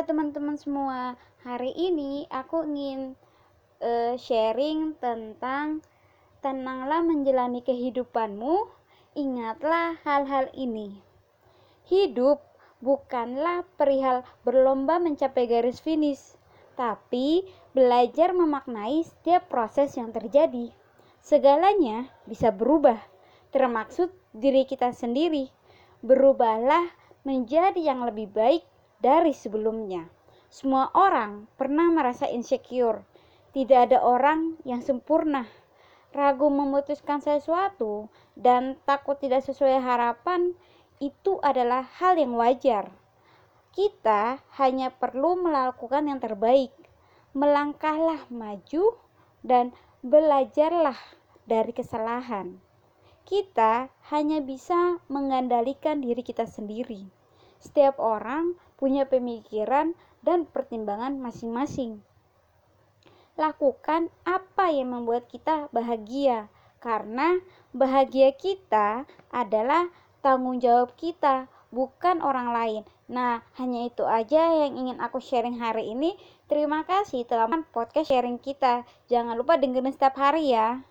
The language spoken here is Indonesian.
Halo teman-teman semua, hari ini aku ingin uh, sharing tentang tenanglah menjalani kehidupanmu, ingatlah hal-hal ini. Hidup bukanlah perihal berlomba mencapai garis finish, tapi belajar memaknai setiap proses yang terjadi. Segalanya bisa berubah, termaksud diri kita sendiri. Berubahlah menjadi yang lebih baik dari sebelumnya. Semua orang pernah merasa insecure. Tidak ada orang yang sempurna. Ragu memutuskan sesuatu dan takut tidak sesuai harapan itu adalah hal yang wajar. Kita hanya perlu melakukan yang terbaik. Melangkahlah maju dan belajarlah dari kesalahan. Kita hanya bisa mengandalkan diri kita sendiri. Setiap orang punya pemikiran dan pertimbangan masing-masing. Lakukan apa yang membuat kita bahagia, karena bahagia kita adalah tanggung jawab kita, bukan orang lain. Nah, hanya itu aja yang ingin aku sharing hari ini. Terima kasih telah podcast sharing kita. Jangan lupa dengerin setiap hari ya.